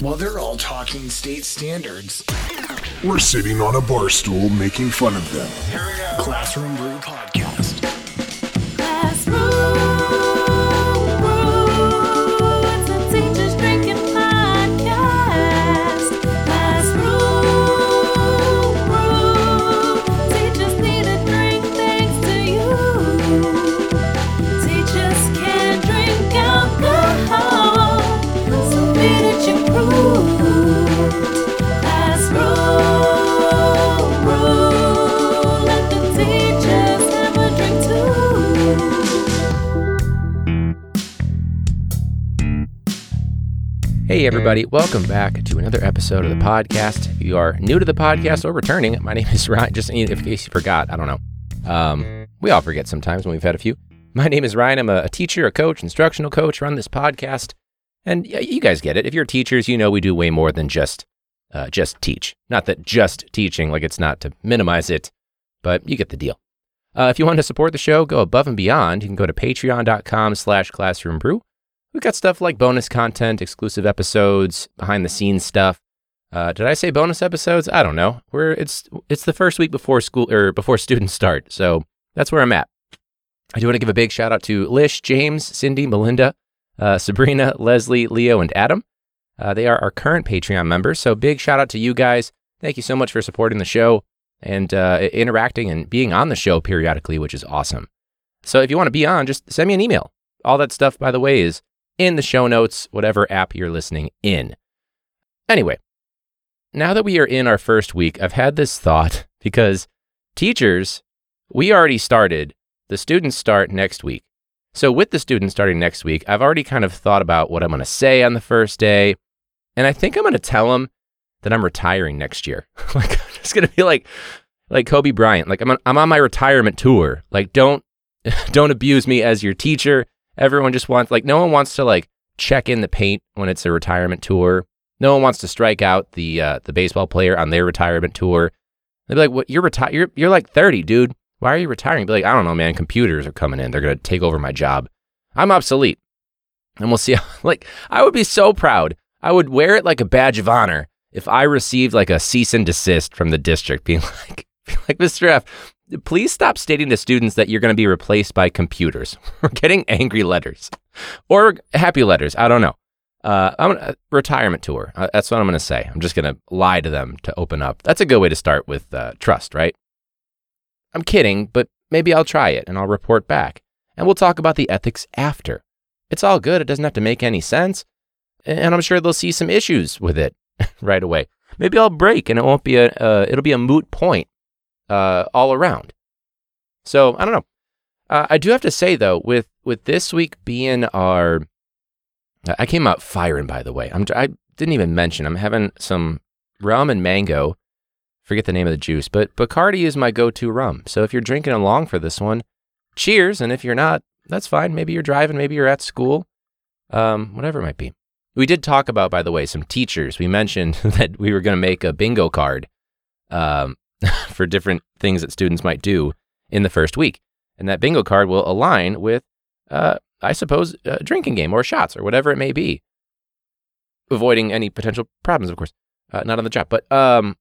While they're all talking state standards, We're sitting on a bar stool making fun of them. Classroom Brew Podcast. Everybody, welcome back to another episode of the podcast. If you are new to the podcast or returning, my name is Ryan. Just in case you forgot, I don't know. Um, we all forget sometimes when we've had a few. My name is Ryan. I'm a, a teacher, a coach, instructional coach, run this podcast. And yeah, you guys get it. If you're teachers, you know we do way more than just uh, just teach. Not that just teaching, like it's not to minimize it, but you get the deal. Uh, if you want to support the show, go above and beyond. You can go to patreon.com slash classroombrew. We've got stuff like bonus content, exclusive episodes, behind the scenes stuff. Uh, did I say bonus episodes? I don't know. We're it's it's the first week before school or before students start, so that's where I'm at. I do want to give a big shout out to Lish, James, Cindy, Melinda, uh, Sabrina, Leslie, Leo, and Adam. Uh, they are our current Patreon members, so big shout out to you guys. Thank you so much for supporting the show and uh, interacting and being on the show periodically, which is awesome. So if you want to be on, just send me an email. All that stuff, by the way, is in the show notes, whatever app you're listening in. Anyway, now that we are in our first week, I've had this thought because teachers, we already started. The students start next week. So, with the students starting next week, I've already kind of thought about what I'm going to say on the first day. And I think I'm going to tell them that I'm retiring next year. like, just going to be like, like Kobe Bryant. Like, I'm on, I'm on my retirement tour. Like, don't, don't abuse me as your teacher. Everyone just wants, like, no one wants to, like, check in the paint when it's a retirement tour. No one wants to strike out the, uh, the baseball player on their retirement tour. They'd be like, what? You're retired. You're, you're like 30, dude. Why are you retiring? Be like, I don't know, man. Computers are coming in. They're to take over my job. I'm obsolete. And we'll see. How, like, I would be so proud. I would wear it like a badge of honor if I received like a cease and desist from the district being like, like, Mr. F, please stop stating to students that you're going to be replaced by computers. We're getting angry letters or happy letters. I don't know. Uh, I'm gonna, retirement tour. Uh, that's what I'm going to say. I'm just going to lie to them to open up. That's a good way to start with uh, trust, right? I'm kidding, but maybe I'll try it and I'll report back. And we'll talk about the ethics after. It's all good. It doesn't have to make any sense. And I'm sure they'll see some issues with it right away. Maybe I'll break and it won't be a, uh, it'll be a moot point uh, all around. So I don't know. Uh, I do have to say though, with with this week being our, I came out firing. By the way, I'm I didn't even mention I'm having some rum and mango forget the name of the juice, but Bacardi is my go to rum. So if you're drinking along for this one, cheers. And if you're not, that's fine. Maybe you're driving, maybe you're at school, um, whatever it might be. We did talk about, by the way, some teachers. We mentioned that we were going to make a bingo card um, for different things that students might do in the first week. And that bingo card will align with, uh, I suppose, a drinking game or shots or whatever it may be. Avoiding any potential problems, of course, uh, not on the job. But um,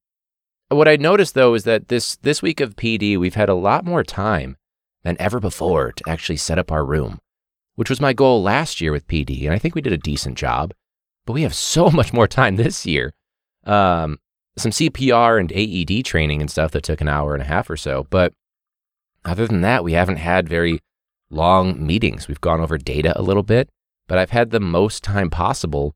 what I noticed though is that this this week of PD, we've had a lot more time than ever before to actually set up our room, which was my goal last year with PD, and I think we did a decent job. But we have so much more time this year. Um, some CPR and AED training and stuff that took an hour and a half or so. But other than that, we haven't had very long meetings. We've gone over data a little bit, but I've had the most time possible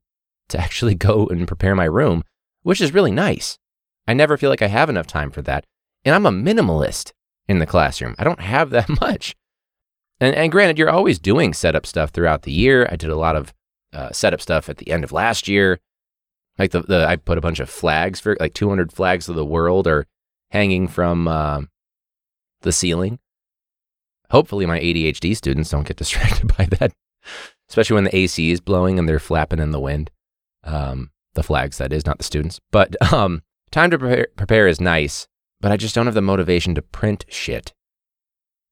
to actually go and prepare my room, which is really nice. I never feel like I have enough time for that. And I'm a minimalist in the classroom. I don't have that much. And, and granted, you're always doing setup stuff throughout the year. I did a lot of uh, setup stuff at the end of last year. Like the, the I put a bunch of flags for like 200 flags of the world are hanging from uh, the ceiling. Hopefully, my ADHD students don't get distracted by that, especially when the AC is blowing and they're flapping in the wind. Um, the flags, that is, not the students. But um, time to prepare, prepare is nice, but I just don't have the motivation to print shit.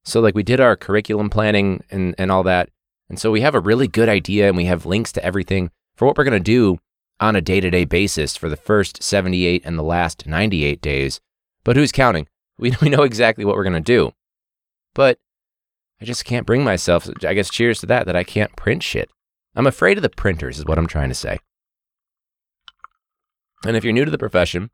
So, like, we did our curriculum planning and, and all that. And so we have a really good idea and we have links to everything for what we're going to do on a day to day basis for the first 78 and the last 98 days. But who's counting? We, we know exactly what we're going to do. But I just can't bring myself, I guess, cheers to that, that I can't print shit. I'm afraid of the printers, is what I'm trying to say. And if you're new to the profession,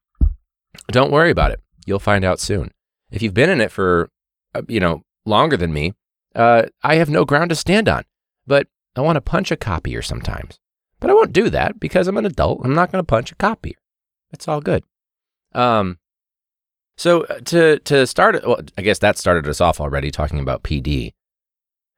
don't worry about it. You'll find out soon. If you've been in it for, uh, you know, longer than me, uh, I have no ground to stand on. But I want to punch a copier sometimes. But I won't do that because I'm an adult. I'm not going to punch a copier. It's all good. Um, so uh, to to start, well, I guess that started us off already talking about PD,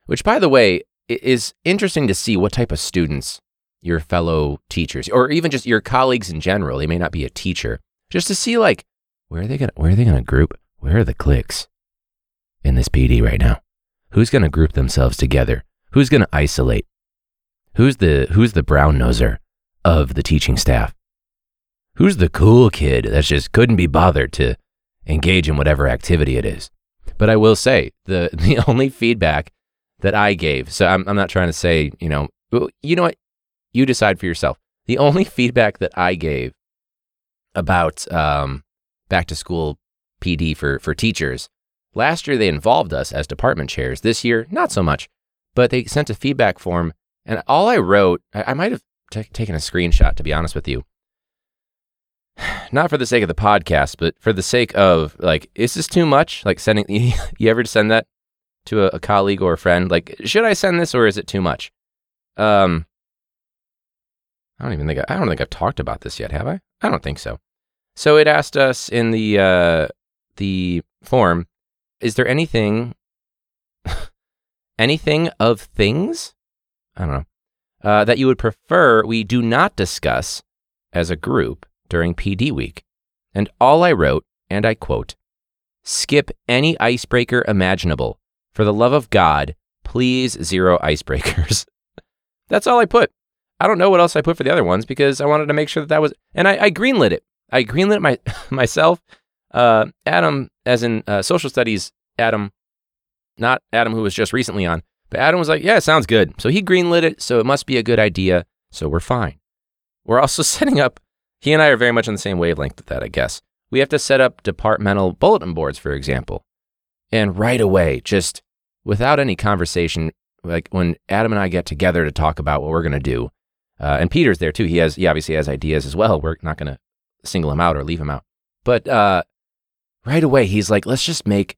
which, by the way, is interesting to see what type of students your fellow teachers, or even just your colleagues in general. They may not be a teacher, just to see like where are they gonna where are they gonna group? Where are the cliques in this PD right now? Who's gonna group themselves together? Who's gonna isolate? Who's the who's the brown noser of the teaching staff? Who's the cool kid that just couldn't be bothered to engage in whatever activity it is? But I will say the the only feedback that I gave. So I'm I'm not trying to say you know you know what you decide for yourself. The only feedback that I gave about um, back to school PD for for teachers last year they involved us as department chairs. This year not so much, but they sent a feedback form and all I wrote I, I might have t- taken a screenshot to be honest with you. Not for the sake of the podcast, but for the sake of like, is this too much? Like sending you ever send that to a, a colleague or a friend? Like, should I send this or is it too much? Um, I don't even think I, I don't think I've talked about this yet, have I? I don't think so. So it asked us in the uh, the form, is there anything anything of things? I don't know. Uh, that you would prefer we do not discuss as a group during PD week. And all I wrote, and I quote, skip any icebreaker imaginable. For the love of God, please zero icebreakers. That's all I put. I don't know what else I put for the other ones because I wanted to make sure that that was, and I, I greenlit it. I greenlit my myself. Uh, Adam, as in uh, social studies, Adam, not Adam who was just recently on, but Adam was like, "Yeah, it sounds good." So he greenlit it. So it must be a good idea. So we're fine. We're also setting up. He and I are very much on the same wavelength with that, I guess. We have to set up departmental bulletin boards, for example, and right away, just without any conversation, like when Adam and I get together to talk about what we're going to do, uh, and Peter's there too. He has, he obviously has ideas as well. We're not going to single him out or leave him out. But uh, right away, he's like, let's just make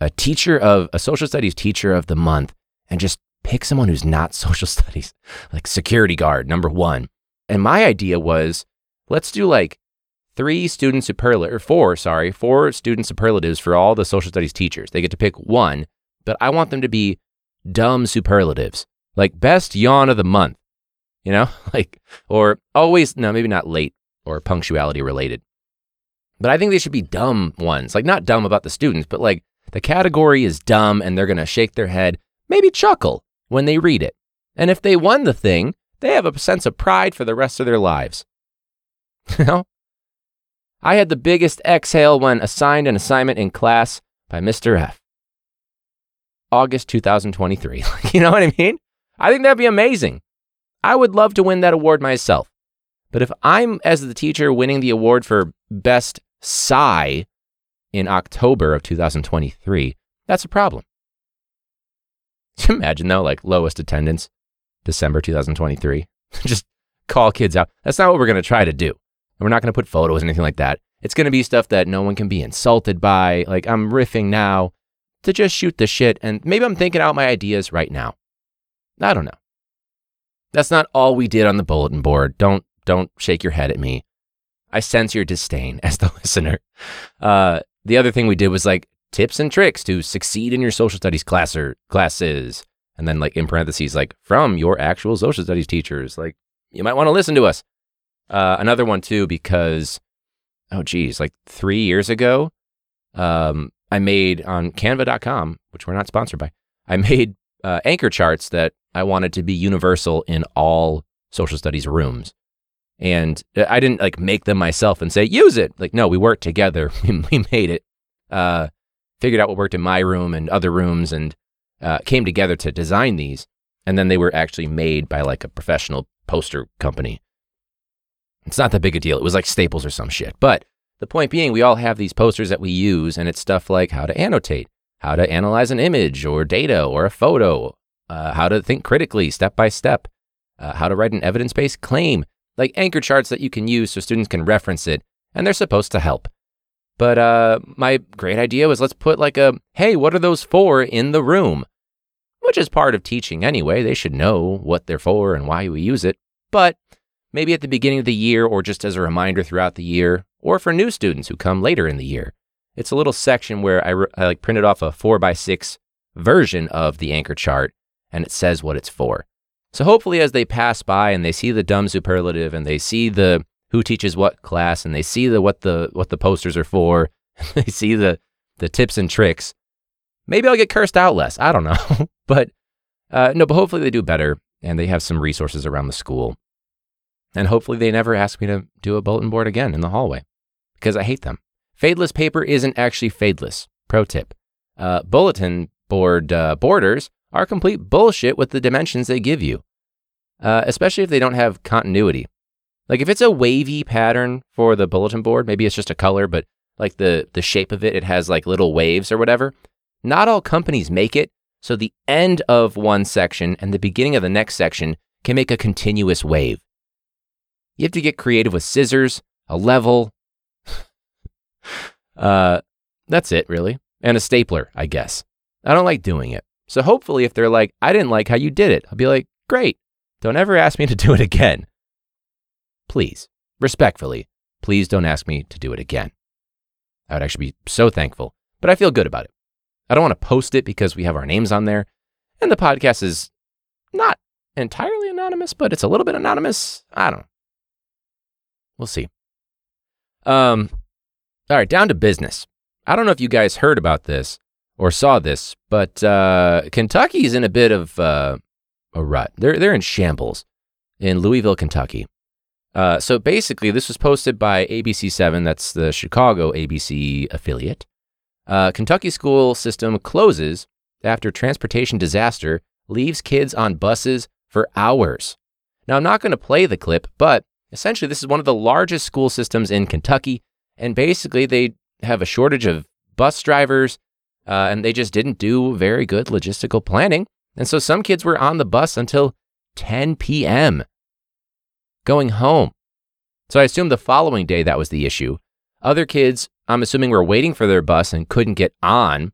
a teacher of a social studies teacher of the month and just pick someone who's not social studies, like security guard, number one. And my idea was let's do like three student superlatives, or four, sorry, four student superlatives for all the social studies teachers. They get to pick one, but I want them to be dumb superlatives, like best yawn of the month, you know, like, or always, no, maybe not late or punctuality related. But I think they should be dumb ones, like not dumb about the students, but like the category is dumb and they're going to shake their head, maybe chuckle when they read it. And if they won the thing, they have a sense of pride for the rest of their lives. Know? I had the biggest exhale when assigned an assignment in class by Mr. F. August 2023. you know what I mean? I think that'd be amazing. I would love to win that award myself. But if I'm, as the teacher, winning the award for best sigh in October of 2023, that's a problem. Imagine though, like lowest attendance, December 2023. Just call kids out. That's not what we're going to try to do. We're not going to put photos, or anything like that. It's going to be stuff that no one can be insulted by. Like I'm riffing now to just shoot the shit, and maybe I'm thinking out my ideas right now. I don't know. That's not all we did on the bulletin board. Don't don't shake your head at me. I sense your disdain as the listener. Uh, the other thing we did was like tips and tricks to succeed in your social studies class or classes. And then like in parentheses, like from your actual social studies teachers. Like you might want to listen to us. Uh, another one too, because oh geez, like three years ago, um, I made on canva.com, which we're not sponsored by, I made uh, anchor charts that I wanted to be universal in all social studies rooms. And uh, I didn't like make them myself and say, use it. Like, no, we worked together. we made it, uh, figured out what worked in my room and other rooms and uh, came together to design these. And then they were actually made by like a professional poster company. It's not that big a deal. It was like Staples or some shit. But the point being, we all have these posters that we use, and it's stuff like how to annotate, how to analyze an image or data or a photo, uh, how to think critically, step by step, uh, how to write an evidence based claim, like anchor charts that you can use so students can reference it, and they're supposed to help. But uh, my great idea was let's put like a, hey, what are those for in the room? Which is part of teaching anyway. They should know what they're for and why we use it. But maybe at the beginning of the year or just as a reminder throughout the year, or for new students who come later in the year. It's a little section where I, re- I like printed off a four by six version of the anchor chart and it says what it's for. So hopefully as they pass by and they see the dumb superlative and they see the who teaches what class and they see the what the what the posters are for, they see the the tips and tricks, maybe I'll get cursed out less. I don't know. but uh, no, but hopefully they do better and they have some resources around the school. And hopefully they never ask me to do a bulletin board again in the hallway because I hate them. Fadeless paper isn't actually fadeless. Pro tip. Uh, bulletin board uh, borders are complete bullshit with the dimensions they give you, uh, especially if they don't have continuity. Like if it's a wavy pattern for the bulletin board, maybe it's just a color, but like the, the shape of it, it has like little waves or whatever. Not all companies make it, so the end of one section and the beginning of the next section can make a continuous wave. You have to get creative with scissors, a level, uh, that's it, really. And a stapler, I guess. I don't like doing it. So hopefully, if they're like, I didn't like how you did it, I'll be like, great. Don't ever ask me to do it again. Please, respectfully, please don't ask me to do it again. I would actually be so thankful, but I feel good about it. I don't want to post it because we have our names on there. And the podcast is not entirely anonymous, but it's a little bit anonymous. I don't know. We'll see. Um, all right, down to business. I don't know if you guys heard about this or saw this, but uh, Kentucky's in a bit of uh, a rut. They're they're in shambles in Louisville, Kentucky. Uh, so basically, this was posted by ABC7. That's the Chicago ABC affiliate. Uh, Kentucky school system closes after transportation disaster leaves kids on buses for hours. Now, I'm not going to play the clip, but essentially, this is one of the largest school systems in Kentucky. And basically, they have a shortage of bus drivers, uh, and they just didn't do very good logistical planning. And so some kids were on the bus until 10 p.m. going home. So I assume the following day that was the issue. Other kids, I'm assuming, were waiting for their bus and couldn't get on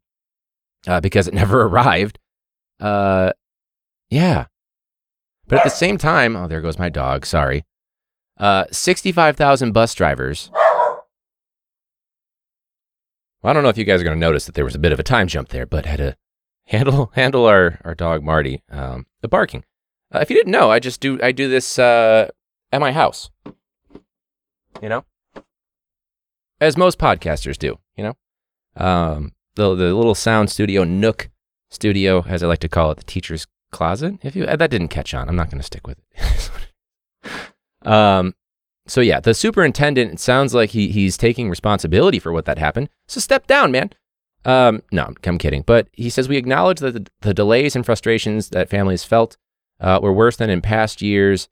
uh, because it never arrived. Uh, yeah. But at the same time, oh, there goes my dog. Sorry. Uh, 65,000 bus drivers well, I don't know if you guys are going to notice that there was a bit of a time jump there, but had to handle handle our, our dog Marty um, the barking. Uh, if you didn't know, I just do I do this uh, at my house. You know, as most podcasters do. You know, um, the the little sound studio Nook studio, as I like to call it, the teacher's closet. If you that didn't catch on, I'm not going to stick with it. um, so yeah, the superintendent, it sounds like he he's taking responsibility for what that happened. So step down, man. Um, no, I'm kidding. But he says we acknowledge that the, the delays and frustrations that families felt uh, were worse than in past years.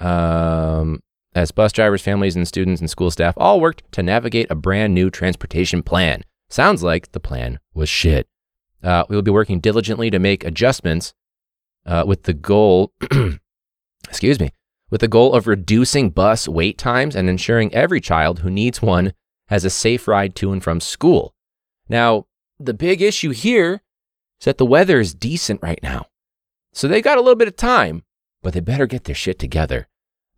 Um, as bus drivers, families, and students and school staff all worked to navigate a brand new transportation plan. Sounds like the plan was shit. Uh, we will be working diligently to make adjustments uh, with the goal, excuse me, with the goal of reducing bus wait times and ensuring every child who needs one has a safe ride to and from school. Now, the big issue here is that the weather is decent right now. So they got a little bit of time, but they better get their shit together.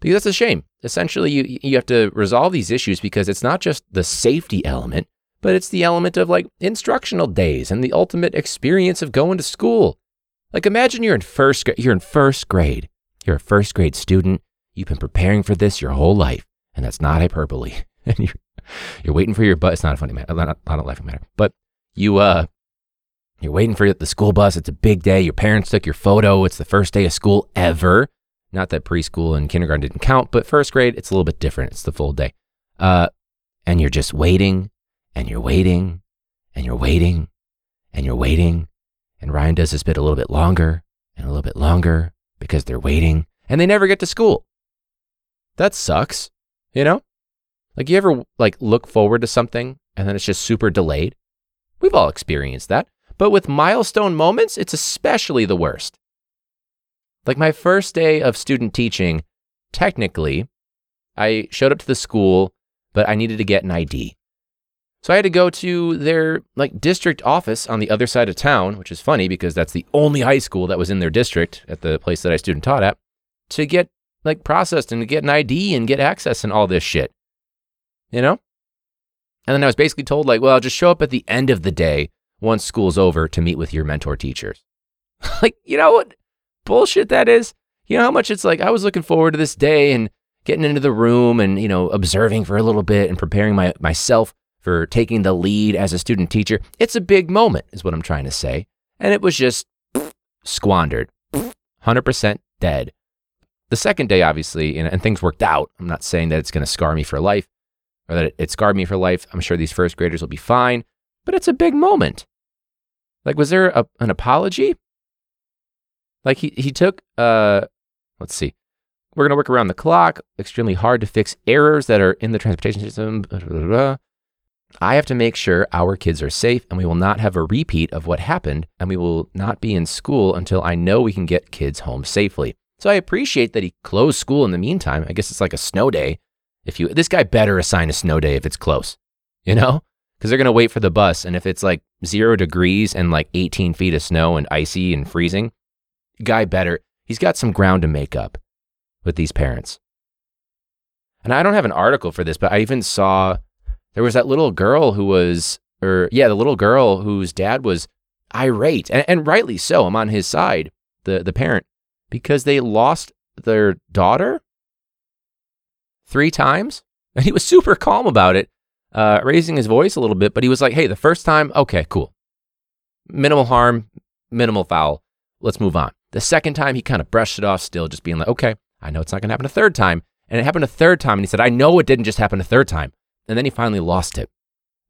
Because that's a shame. Essentially, you, you have to resolve these issues because it's not just the safety element, but it's the element of like instructional days and the ultimate experience of going to school. Like imagine you're in first you're in first grade you're a first grade student. You've been preparing for this your whole life, and that's not hyperbole. and you're, you're waiting for your bus. It's not a funny matter, not, not a laughing matter, but you uh, you're waiting for the school bus. It's a big day. Your parents took your photo. It's the first day of school ever. Not that preschool and kindergarten didn't count, but first grade, it's a little bit different. It's the full day. Uh, and you're just waiting, and you're waiting, and you're waiting, and you're waiting. And Ryan does this bit a little bit longer and a little bit longer because they're waiting and they never get to school. That sucks. You know? Like you ever like look forward to something and then it's just super delayed? We've all experienced that. But with milestone moments, it's especially the worst. Like my first day of student teaching, technically, I showed up to the school, but I needed to get an ID. So I had to go to their like district office on the other side of town, which is funny because that's the only high school that was in their district at the place that I student taught at, to get like processed and to get an ID and get access and all this shit. You know? And then I was basically told like, well, I'll just show up at the end of the day once school's over to meet with your mentor teachers. like, you know what bullshit that is? You know how much it's like I was looking forward to this day and getting into the room and, you know, observing for a little bit and preparing my, myself for taking the lead as a student teacher. It's a big moment, is what I'm trying to say. And it was just squandered, 100% dead. The second day, obviously, and, and things worked out. I'm not saying that it's going to scar me for life or that it, it scarred me for life. I'm sure these first graders will be fine, but it's a big moment. Like, was there a, an apology? Like, he, he took, uh, let's see, we're going to work around the clock, extremely hard to fix errors that are in the transportation system. Blah, blah, blah. I have to make sure our kids are safe and we will not have a repeat of what happened and we will not be in school until I know we can get kids home safely. So I appreciate that he closed school in the meantime. I guess it's like a snow day. If you this guy better assign a snow day if it's close. You know? Cuz they're going to wait for the bus and if it's like 0 degrees and like 18 feet of snow and icy and freezing, guy better he's got some ground to make up with these parents. And I don't have an article for this, but I even saw there was that little girl who was, or yeah, the little girl whose dad was irate, and, and rightly so. I'm on his side, the the parent, because they lost their daughter three times, and he was super calm about it, uh, raising his voice a little bit. But he was like, "Hey, the first time, okay, cool, minimal harm, minimal foul. Let's move on." The second time, he kind of brushed it off, still just being like, "Okay, I know it's not going to happen a third time." And it happened a third time, and he said, "I know it didn't just happen a third time." and then he finally lost it.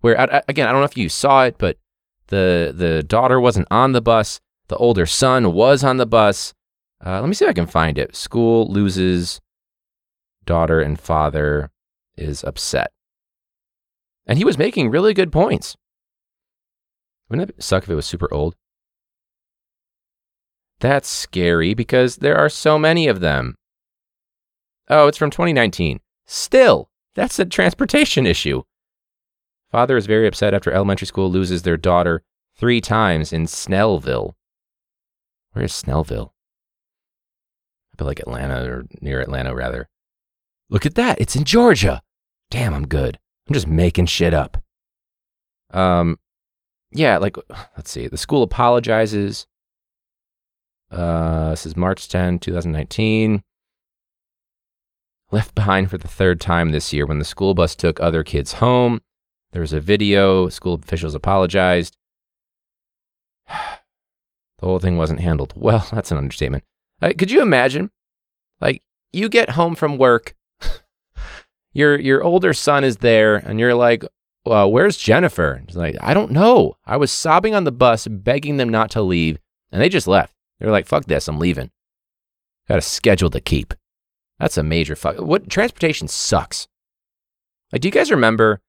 Where again, I don't know if you saw it, but the the daughter wasn't on the bus. The older son was on the bus. Uh, let me see if I can find it. School loses daughter and father is upset, and he was making really good points. Wouldn't it suck if it was super old? That's scary because there are so many of them. Oh, it's from 2019. Still, that's a transportation issue. Father is very upset after elementary school loses their daughter three times in Snellville. Where is Snellville? I feel like Atlanta or near Atlanta, rather. Look at that. It's in Georgia. Damn, I'm good. I'm just making shit up. Um, yeah, like, let's see. The school apologizes. Uh, this is March 10, 2019 left behind for the third time this year when the school bus took other kids home. There was a video, school officials apologized. the whole thing wasn't handled well. That's an understatement. Uh, could you imagine? Like, you get home from work, your your older son is there, and you're like, well, where's Jennifer? He's like, I don't know. I was sobbing on the bus, begging them not to leave, and they just left. They were like, fuck this, I'm leaving. Got a schedule to keep. That's a major fuck. What transportation sucks. Like, do you guys remember?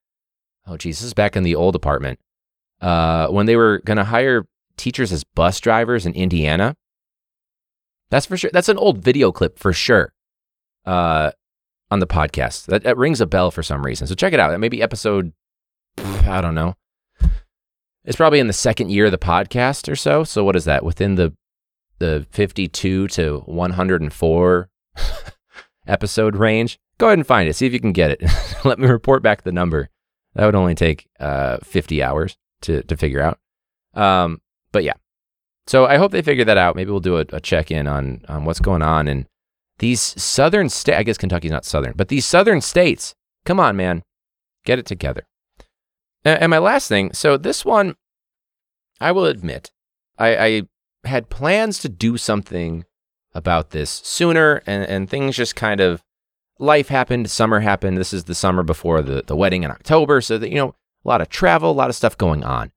Oh, geez, this is back in the old apartment. Uh, when they were gonna hire teachers as bus drivers in Indiana. That's for sure. That's an old video clip for sure. Uh, on the podcast that, that rings a bell for some reason. So check it out. Maybe episode. I don't know. It's probably in the second year of the podcast or so. So what is that? Within the the 52 to 104 episode range, go ahead and find it. See if you can get it. Let me report back the number. That would only take uh, 50 hours to, to figure out. Um, but yeah. So I hope they figure that out. Maybe we'll do a, a check in on, on what's going on in these southern states. I guess Kentucky's not southern, but these southern states. Come on, man. Get it together. And, my last thing. So this one, I will admit, I, I had plans to do something about this sooner, and, and things just kind of life happened, summer happened. This is the summer before the, the wedding in October, so that you know a lot of travel, a lot of stuff going on.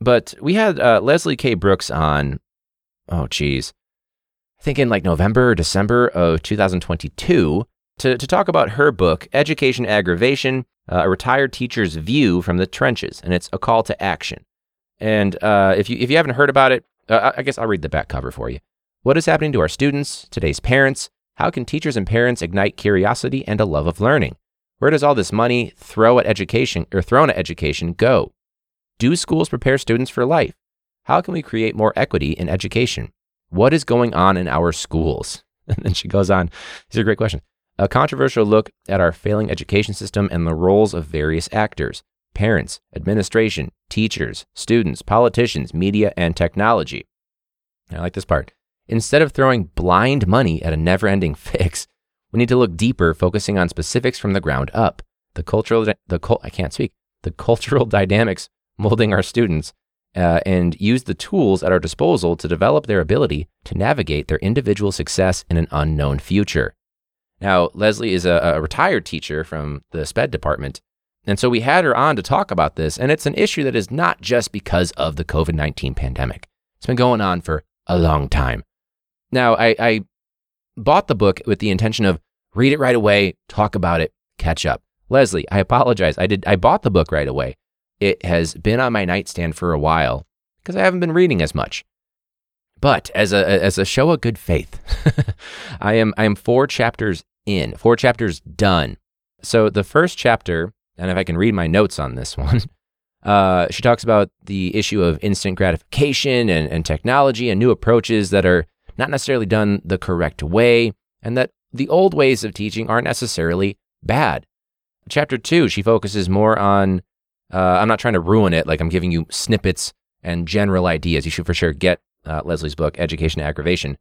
But we had uh, Leslie K. Brooks on. Oh, geez, I think in like November or December of 2022, to, to talk about her book, Education Aggravation uh, A Retired Teacher's View from the Trenches. And it's a call to action. And uh, if, you, if you haven't heard about it, uh, I guess I'll read the back cover for you. What is happening to our students, today's parents? How can teachers and parents ignite curiosity and a love of learning? Where does all this money throw at education or thrown at education go? Do schools prepare students for life? How can we create more equity in education? What is going on in our schools? And then she goes on. These are great questions. A controversial look at our failing education system and the roles of various actors parents, administration, teachers, students, politicians, media, and technology. I like this part. Instead of throwing blind money at a never ending fix, we need to look deeper, focusing on specifics from the ground up. The cultural, the I can't speak, the cultural dynamics molding our students, uh, and use the tools at our disposal to develop their ability to navigate their individual success in an unknown future. Now, Leslie is a, a retired teacher from the SPED department, and so we had her on to talk about this, and it's an issue that is not just because of the COVID 19 pandemic. It's been going on for a long time. Now, I, I bought the book with the intention of read it right away, talk about it, catch up. Leslie, I apologize. I did I bought the book right away. It has been on my nightstand for a while because I haven't been reading as much. But as a as a show of good faith, I am I am four chapters in, four chapters done. So the first chapter, and if I can read my notes on this one, uh, she talks about the issue of instant gratification and, and technology and new approaches that are not necessarily done the correct way, and that the old ways of teaching aren't necessarily bad. Chapter two, she focuses more on uh, I'm not trying to ruin it, like I'm giving you snippets and general ideas. You should for sure get uh, Leslie's book, Education Aggravation.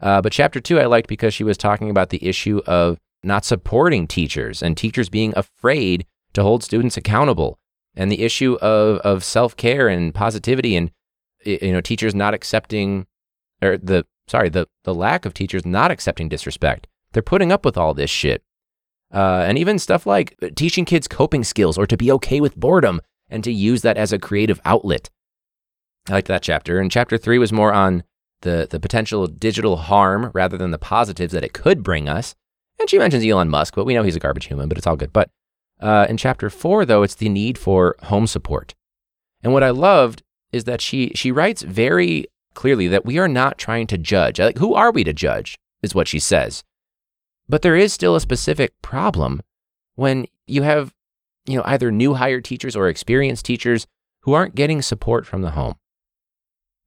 Uh, but chapter two, I liked because she was talking about the issue of not supporting teachers and teachers being afraid to hold students accountable, and the issue of of self care and positivity, and you know teachers not accepting, or the sorry the the lack of teachers not accepting disrespect. They're putting up with all this shit. Uh, and even stuff like teaching kids coping skills or to be okay with boredom and to use that as a creative outlet. I liked that chapter. And chapter three was more on the, the potential digital harm rather than the positives that it could bring us. And she mentions Elon Musk, but we know he's a garbage human, but it's all good. But uh, in chapter four, though, it's the need for home support. And what I loved is that she she writes very clearly that we are not trying to judge. Like, who are we to judge? Is what she says. But there is still a specific problem when you have, you know, either new hired teachers or experienced teachers who aren't getting support from the home.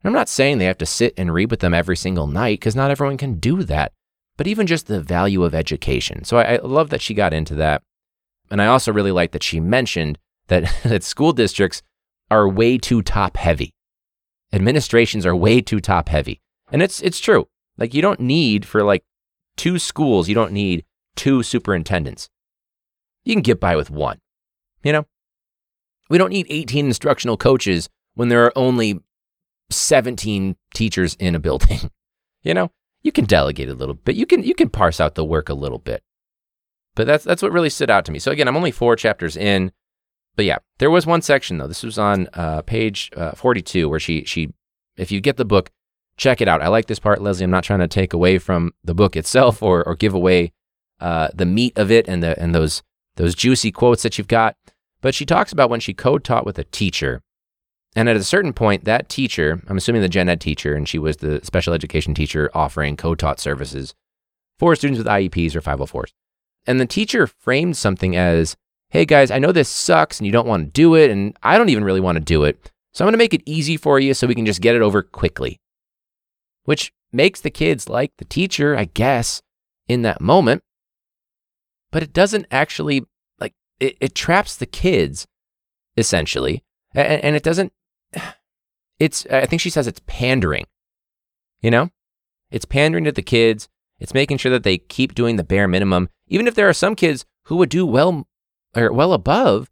And I'm not saying they have to sit and read with them every single night because not everyone can do that, but even just the value of education. So I, I love that she got into that. And I also really like that she mentioned that, that school districts are way too top heavy. Administrations are way too top heavy. And it's it's true. Like you don't need for like two schools, you don't need two superintendents. You can get by with one. You know? We don't need 18 instructional coaches when there are only 17 teachers in a building. you know? You can delegate a little bit. You can you can parse out the work a little bit. But that's that's what really stood out to me. So again, I'm only 4 chapters in. But yeah, there was one section though. This was on uh, page uh, 42 where she she if you get the book, check it out. I like this part, Leslie. I'm not trying to take away from the book itself or or give away uh, the meat of it and the and those those juicy quotes that you've got. But she talks about when she co taught with a teacher, and at a certain point, that teacher, I'm assuming the gen ed teacher, and she was the special education teacher offering co taught services for students with IEPs or 504s. And the teacher framed something as, "Hey guys, I know this sucks and you don't want to do it, and I don't even really want to do it." So I'm going to make it easy for you so we can just get it over quickly which makes the kids like the teacher, I guess, in that moment. But it doesn't actually, like, it, it traps the kids, essentially. And, and it doesn't, it's, I think she says it's pandering, you know? It's pandering to the kids. It's making sure that they keep doing the bare minimum, even if there are some kids who would do well or well above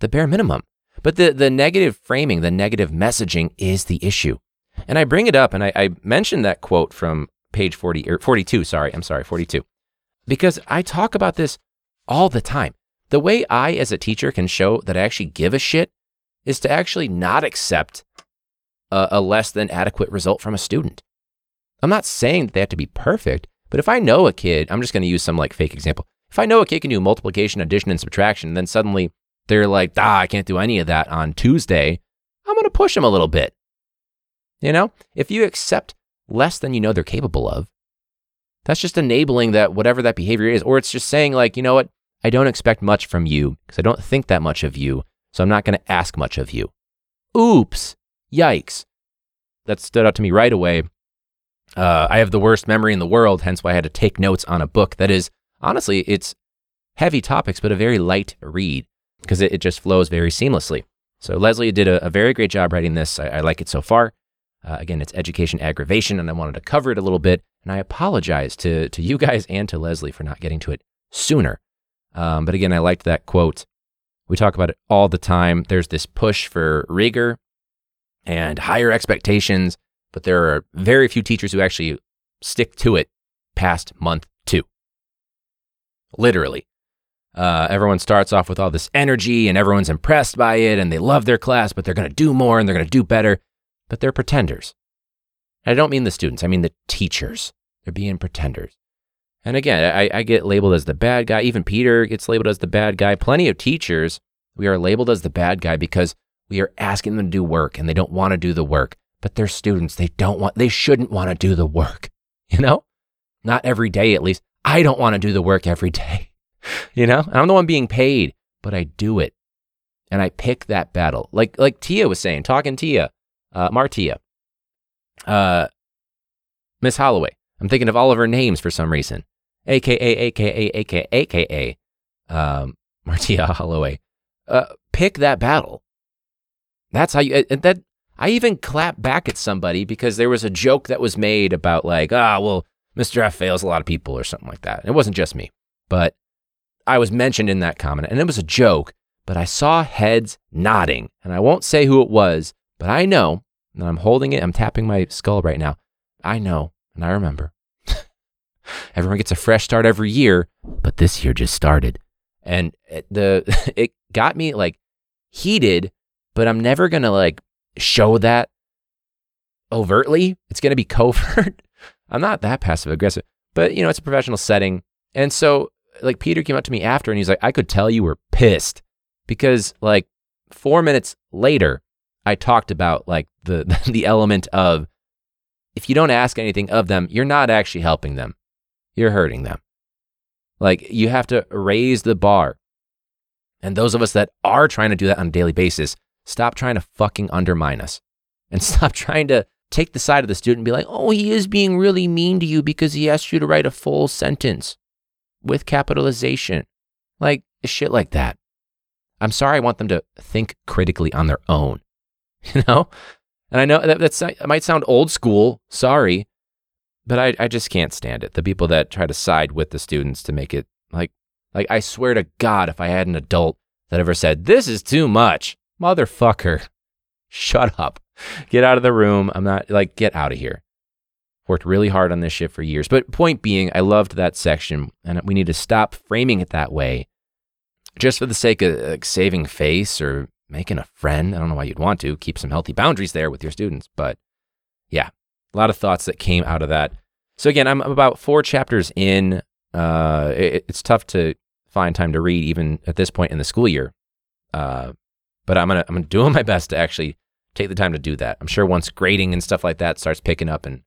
the bare minimum. But the, the negative framing, the negative messaging is the issue. And I bring it up and I, I mentioned that quote from page 40 or 42, sorry, I'm sorry, 42. Because I talk about this all the time. The way I as a teacher can show that I actually give a shit is to actually not accept a, a less than adequate result from a student. I'm not saying that they have to be perfect, but if I know a kid, I'm just going to use some like fake example. If I know a kid can do multiplication, addition, and subtraction, and then suddenly they're like, ah, I can't do any of that on Tuesday, I'm going to push them a little bit. You know, if you accept less than you know they're capable of, that's just enabling that whatever that behavior is. Or it's just saying, like, you know what? I don't expect much from you because I don't think that much of you. So I'm not going to ask much of you. Oops. Yikes. That stood out to me right away. Uh, I have the worst memory in the world, hence why I had to take notes on a book that is, honestly, it's heavy topics, but a very light read because it, it just flows very seamlessly. So Leslie did a, a very great job writing this. I, I like it so far. Uh, again, it's education aggravation, and I wanted to cover it a little bit. And I apologize to, to you guys and to Leslie for not getting to it sooner. Um, but again, I liked that quote. We talk about it all the time. There's this push for rigor and higher expectations, but there are very few teachers who actually stick to it past month two. Literally. Uh, everyone starts off with all this energy and everyone's impressed by it and they love their class, but they're going to do more and they're going to do better, but they're pretenders. I don't mean the students, I mean the teachers. They're being pretenders. And again, I, I get labeled as the bad guy. Even Peter gets labeled as the bad guy. Plenty of teachers, we are labeled as the bad guy because we are asking them to do work and they don't want to do the work. But they're students. They don't want, they shouldn't want to do the work. You know? Not every day, at least. I don't want to do the work every day. You know? And I'm the one being paid, but I do it. And I pick that battle. Like like Tia was saying, talking Tia, uh, Martia, uh, Miss Holloway. I'm thinking of all of her names for some reason. AKA, AKA, AKA, AKA, um, Martia Holloway. Uh, pick that battle. That's how you, that, I even clap back at somebody because there was a joke that was made about like, ah, well, Mr. F fails a lot of people or something like that. It wasn't just me, but I was mentioned in that comment and it was a joke, but I saw heads nodding and I won't say who it was, but I know, and I'm holding it, I'm tapping my skull right now. I know, and I remember. Everyone gets a fresh start every year, but this year just started. And it, the it got me like heated, but I'm never going to like show that overtly. It's going to be covert. I'm not that passive aggressive, but you know, it's a professional setting. And so like Peter came up to me after and he's like, I could tell you were pissed because like four minutes later, I talked about like the, the element of if you don't ask anything of them, you're not actually helping them. You're hurting them. Like you have to raise the bar. And those of us that are trying to do that on a daily basis, stop trying to fucking undermine us and stop trying to take the side of the student and be like, oh, he is being really mean to you because he asked you to write a full sentence with capitalization. Like shit like that. I'm sorry, I want them to think critically on their own. You know? And I know that that's, it might sound old school, sorry, but I, I just can't stand it. The people that try to side with the students to make it like, like I swear to God, if I had an adult that ever said, this is too much, motherfucker, shut up, get out of the room. I'm not like, get out of here. Worked really hard on this shit for years. But point being, I loved that section and we need to stop framing it that way just for the sake of like, saving face or making a friend. I don't know why you'd want to keep some healthy boundaries there with your students, but yeah, a lot of thoughts that came out of that. So again, I'm about four chapters in. Uh, it, it's tough to find time to read even at this point in the school year. Uh, but I'm gonna I'm doing my best to actually take the time to do that. I'm sure once grading and stuff like that starts picking up and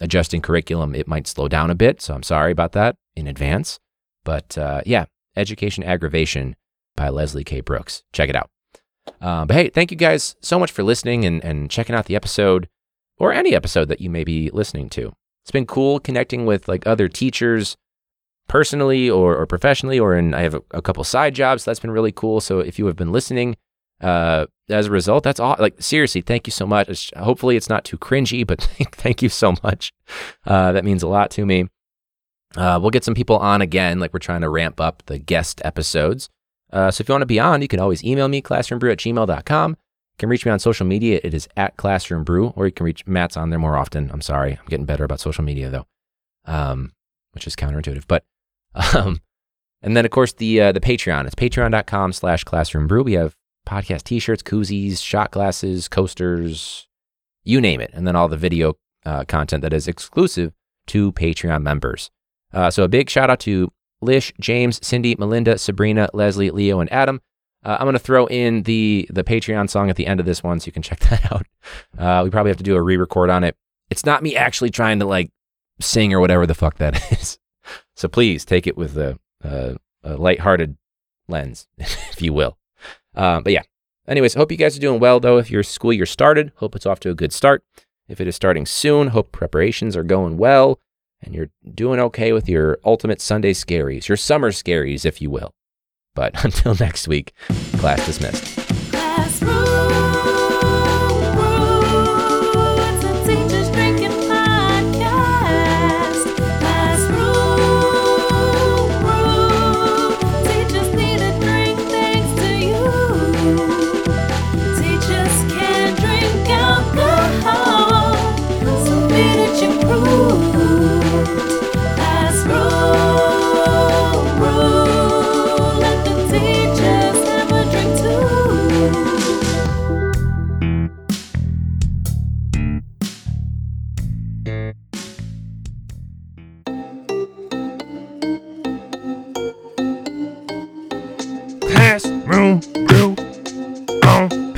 adjusting curriculum, it might slow down a bit. So I'm sorry about that in advance. But uh, yeah, Education Aggravation by Leslie K. Brooks. Check it out. Uh, but hey, thank you guys so much for listening and, and checking out the episode or any episode that you may be listening to. It's been cool connecting with like other teachers personally or, or professionally, or in I have a, a couple side jobs. So that's been really cool. So if you have been listening, uh, as a result, that's all. Like seriously, thank you so much. It's, hopefully, it's not too cringy, but thank you so much. Uh, that means a lot to me. Uh, we'll get some people on again. Like we're trying to ramp up the guest episodes. Uh, so if you want to be on, you can always email me, classroombrew at gmail.com. You can reach me on social media. It is at classroombrew, or you can reach Matt's on there more often. I'm sorry. I'm getting better about social media, though, um, which is counterintuitive. But, um, and then, of course, the uh, the Patreon. It's patreon.com slash classroombrew. We have podcast t-shirts, koozies, shot glasses, coasters, you name it. And then all the video uh, content that is exclusive to Patreon members. Uh, so a big shout out to Lish, James, Cindy, Melinda, Sabrina, Leslie, Leo, and Adam. Uh, I'm going to throw in the the Patreon song at the end of this one so you can check that out. Uh, we probably have to do a re record on it. It's not me actually trying to like sing or whatever the fuck that is. So please take it with a, a, a lighthearted lens, if you will. Um, but yeah. Anyways, hope you guys are doing well though. If your school year started, hope it's off to a good start. If it is starting soon, hope preparations are going well and you're doing okay with your ultimate Sunday scaries, your summer scaries, if you will. But until next week, class dismissed.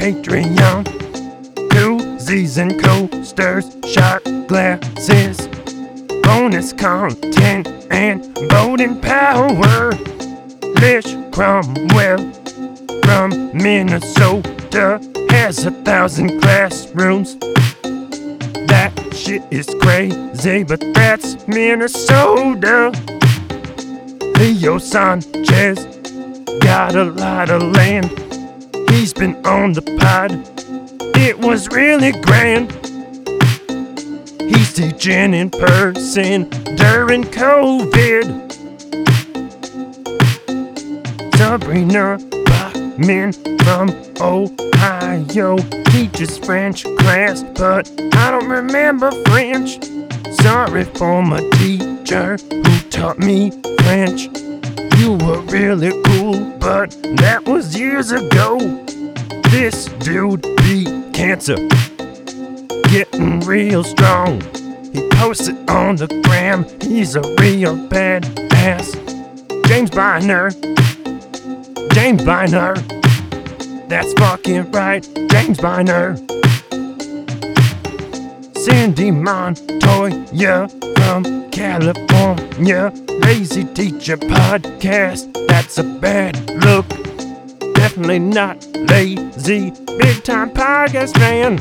Patreon. Koozies and coasters, shot glasses, bonus content, and voting power. Lish Cromwell from Minnesota has a thousand classrooms. That shit is crazy, but that's Minnesota. Leo Sanchez got a lot of land. He's been on the pod. It was really grand. He's teaching in person during COVID. Sabrina Bachman from Ohio teaches French class, but I don't remember French. Sorry for my teacher who taught me French. Were really cool, but that was years ago. This dude beat cancer, getting real strong. He posts it on the gram, he's a real badass. James Biner, James Biner, that's fucking right, James Biner. Cindy Montoya from California. Lazy Teacher Podcast, that's a bad look. Definitely not lazy. Big time podcast fan.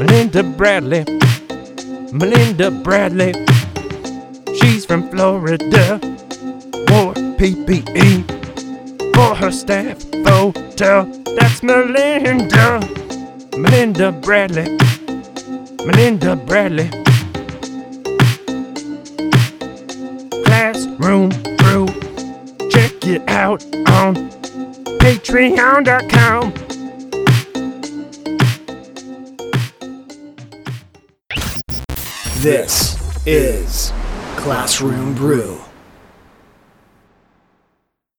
Melinda Bradley. Melinda Bradley. She's from Florida. Wore PPE for her staff photo. That's Melinda. Melinda Bradley. Melinda Bradley. Classroom Brew. Check it out on patreon.com. This is Classroom Brew.